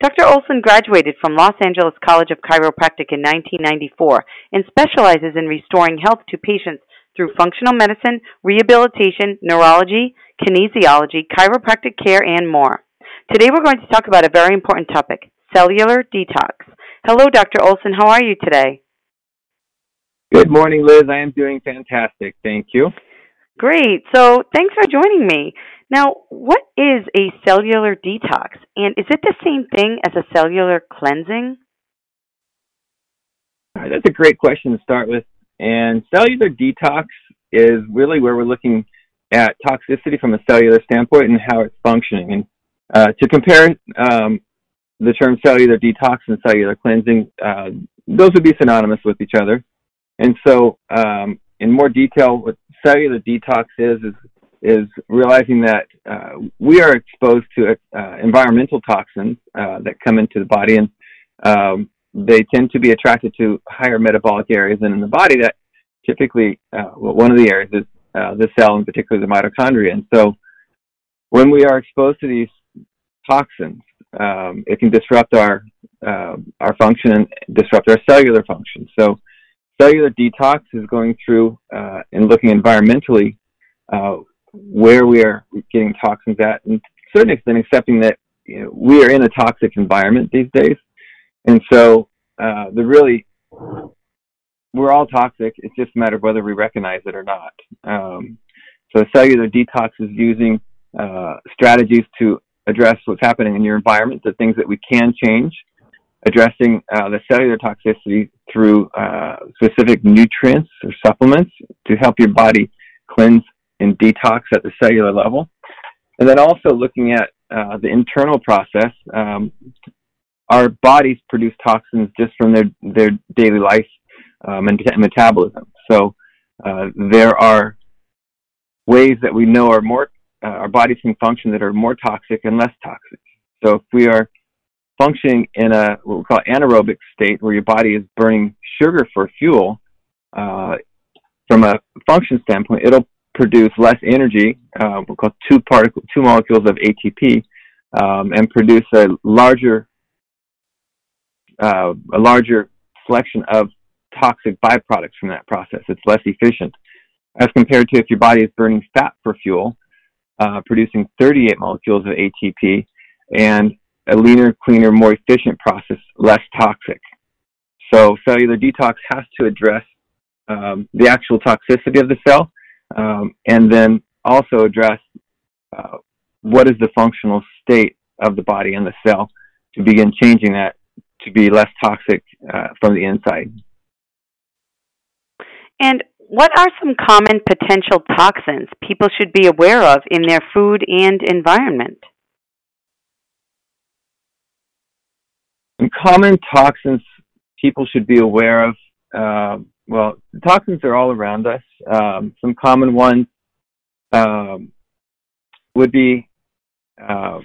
Dr. Olson graduated from Los Angeles College of Chiropractic in 1994 and specializes in restoring health to patients through functional medicine, rehabilitation, neurology, kinesiology, chiropractic care, and more. Today we're going to talk about a very important topic cellular detox. Hello, Dr. Olson. How are you today? Good morning, Liz. I am doing fantastic. Thank you. Great. So, thanks for joining me. Now, what is a cellular detox? And is it the same thing as a cellular cleansing? That's a great question to start with. And cellular detox is really where we're looking at toxicity from a cellular standpoint and how it's functioning. And uh, to compare um, the term cellular detox and cellular cleansing, uh, those would be synonymous with each other. And so, um, in more detail, what cellular detox is is is realizing that uh, we are exposed to uh, environmental toxins uh, that come into the body, and um, they tend to be attracted to higher metabolic areas in the body. That typically, uh, one of the areas is uh, the cell, in particular the mitochondria. And so, when we are exposed to these toxins, um, it can disrupt our uh, our function and disrupt our cellular function. So, cellular detox is going through and looking environmentally uh, where we are getting toxins at, and to a certain extent, accepting that you know, we are in a toxic environment these days, and so uh, the really we're all toxic. It's just a matter of whether we recognize it or not. Um, so, cellular detox is using uh, strategies to address what's happening in your environment, the things that we can change, addressing uh, the cellular toxicity through uh, specific nutrients or supplements to help your body cleanse and detox at the cellular level. And then also looking at uh, the internal process. Um, our bodies produce toxins just from their, their daily life um, and metabolism. So uh, there are ways that we know are more uh, our bodies can function that are more toxic and less toxic. So if we are functioning in a what we call anaerobic state, where your body is burning sugar for fuel, uh, from a function standpoint, it'll produce less energy, uh, we call two particle, two molecules of ATP, um, and produce a larger, uh, a larger selection of toxic byproducts from that process. It's less efficient, as compared to if your body is burning fat for fuel, uh, producing 38 molecules of ATP, and a leaner, cleaner, more efficient process, less toxic. So cellular detox has to address um, the actual toxicity of the cell, um, and then also address uh, what is the functional state of the body and the cell to begin changing that to be less toxic uh, from the inside. And what are some common potential toxins people should be aware of in their food and environment? Some common toxins people should be aware of. Uh, well, toxins are all around us. Um, some common ones um, would be um,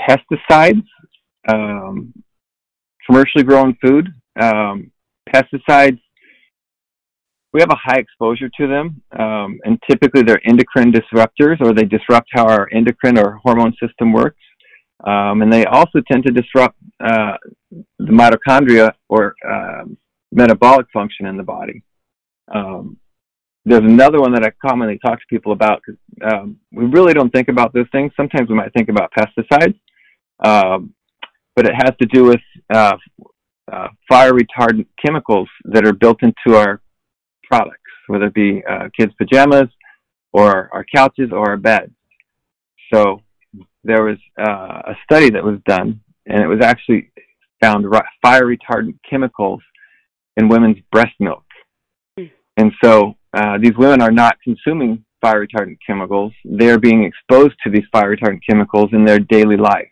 pesticides, um, commercially grown food. Um, pesticides, we have a high exposure to them, um, and typically they're endocrine disruptors, or they disrupt how our endocrine or hormone system works. And they also tend to disrupt uh, the mitochondria or uh, metabolic function in the body. Um, there's another one that I commonly talk to people about because um, we really don't think about those things. Sometimes we might think about pesticides, um, but it has to do with uh, uh, fire retardant chemicals that are built into our products, whether it be uh, kids' pajamas or our couches or our beds. So there was uh, a study that was done, and it was actually found fire retardant chemicals in women's breast milk. Mm. And so uh, these women are not consuming fire retardant chemicals, they're being exposed to these fire retardant chemicals in their daily life.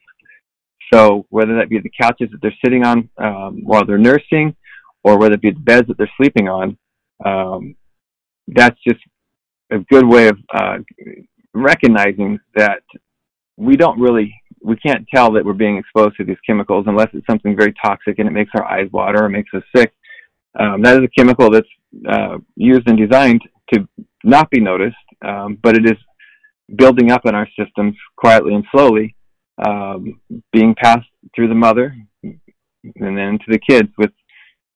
So whether that be the couches that they're sitting on um, while they're nursing, or whether it be the beds that they're sleeping on, um, that's just a good way of uh, recognizing that we don't really we can't tell that we're being exposed to these chemicals unless it's something very toxic and it makes our eyes water or makes us sick. Um, that is a chemical that's uh, used and designed to not be noticed, um, but it is building up in our systems quietly and slowly, um, being passed through the mother and then to the kids with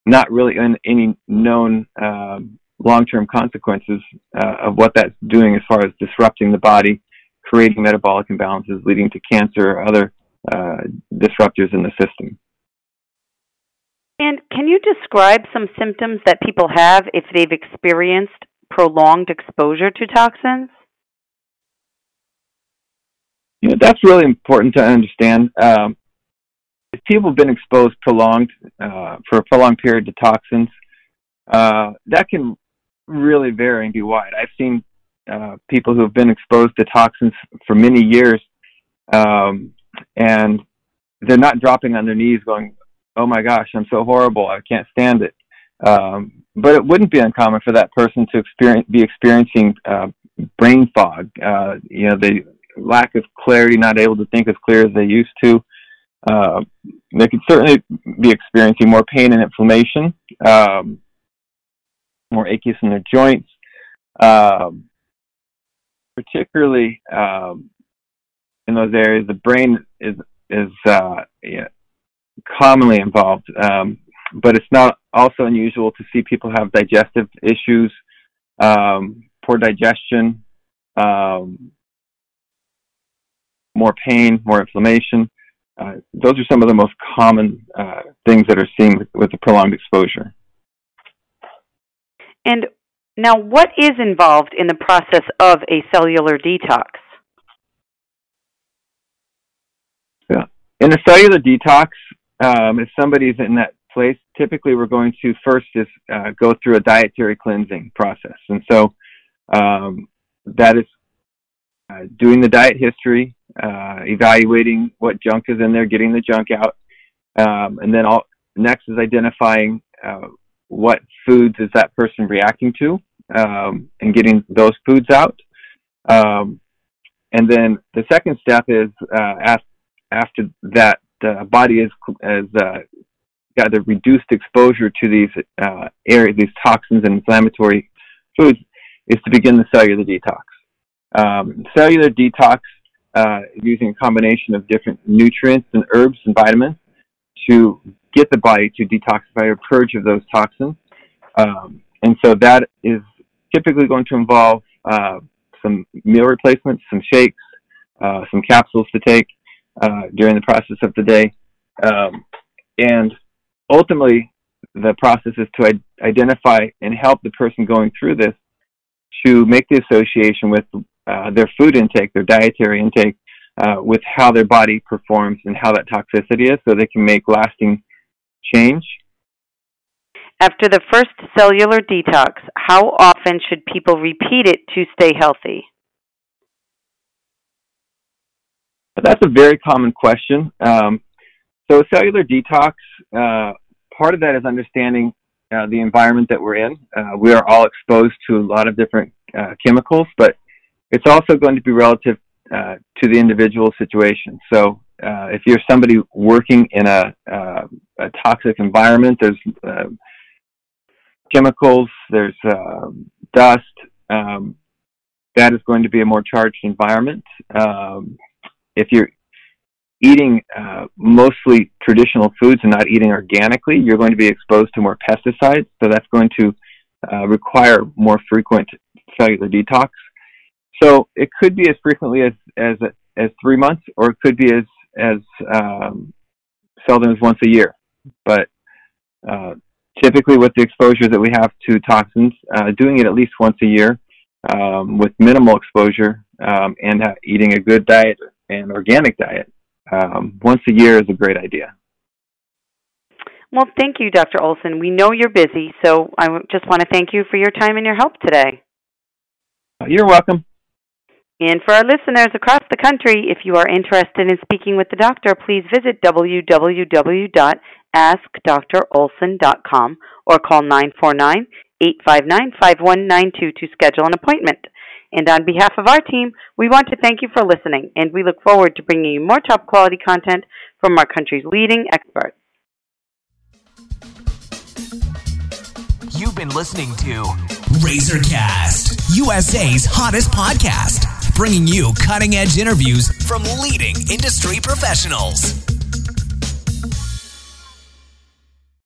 not really any known um, long-term consequences uh, of what that's doing as far as disrupting the body, creating metabolic imbalances, leading to cancer or other uh, disruptors in the system. And can you describe some symptoms that people have if they've experienced prolonged exposure to toxins? You know, that's really important to understand. Um, if people have been exposed prolonged uh, for a prolonged period to toxins, uh, that can really vary and be wide. I've seen uh, people who have been exposed to toxins for many years, um, and they're not dropping on their knees going, "Oh my gosh, I'm so horrible. I can't stand it." Um, but it wouldn't be uncommon for that person to experience be experiencing uh, brain fog. Uh, you know, the lack of clarity, not able to think as clear as they used to. Uh, they could certainly be experiencing more pain and inflammation, um, more achiness in their joints, um, particularly um, in those areas. The brain is is uh, yeah, commonly involved, um, but it's not also unusual to see people have digestive issues, um, poor digestion, um, more pain, more inflammation. Uh, those are some of the most common uh, things that are seen with, with the prolonged exposure. And now, what is involved in the process of a cellular detox? Yeah. In a cellular detox, um, if somebody's in that place, typically we're going to first just uh, go through a dietary cleansing process. And so um, that is uh, doing the diet history, uh, evaluating what junk is in there, getting the junk out, um, and then all, next is identifying uh, what foods is that person reacting to, um, and getting those foods out. Um, and then the second step is uh, after, after that the body has uh, got the reduced exposure to these uh, areas, these toxins and inflammatory foods, is to begin the cellular detox. Um, cellular detox uh, using a combination of different nutrients and herbs and vitamins to get the body to detoxify or purge of those toxins. Um, and so that is typically going to involve uh, some meal replacements, some shakes, uh, some capsules to take uh, during the process of the day. Um, and ultimately, the process is to identify and help the person going through this to make the association with uh, their food intake, their dietary intake, uh, with how their body performs and how that toxicity is so they can make lasting change. After the first cellular detox, how often should people repeat it to stay healthy? That's a very common question. Um, so, cellular detox, uh, part of that is understanding uh, the environment that we're in. Uh, we are all exposed to a lot of different uh, chemicals, but it's also going to be relative uh, to the individual situation. So uh, if you're somebody working in a, a toxic environment, there's chemicals, there's dust. Um, that is going to be a more charged environment. Um, if you're eating uh, mostly traditional foods and not eating organically, you're going to be exposed to more pesticides. So that's going to uh, require more frequent cellular detox. So it could be as frequently as as as three months, or it could be as as um, seldom as once a year. But uh, typically, with the exposure that we have to toxins, uh, doing it at least once a year um, with minimal exposure um, and uh, eating a good diet and organic diet um, once a year is a great idea. Well, thank you, Dr. Olson. We know you're busy, so I just want to thank you for your time and your help today. You're welcome. And for our listeners across the country, if you are interested in speaking with the doctor, please visit www.askdrolson.com or call 949 859 5192 to schedule an appointment. And on behalf of our team, we want to thank you for listening, and we look forward to bringing you more top quality content from our country's leading experts. You've been listening to Razorcast, USA's hottest podcast, bringing you cutting edge interviews from leading industry professionals.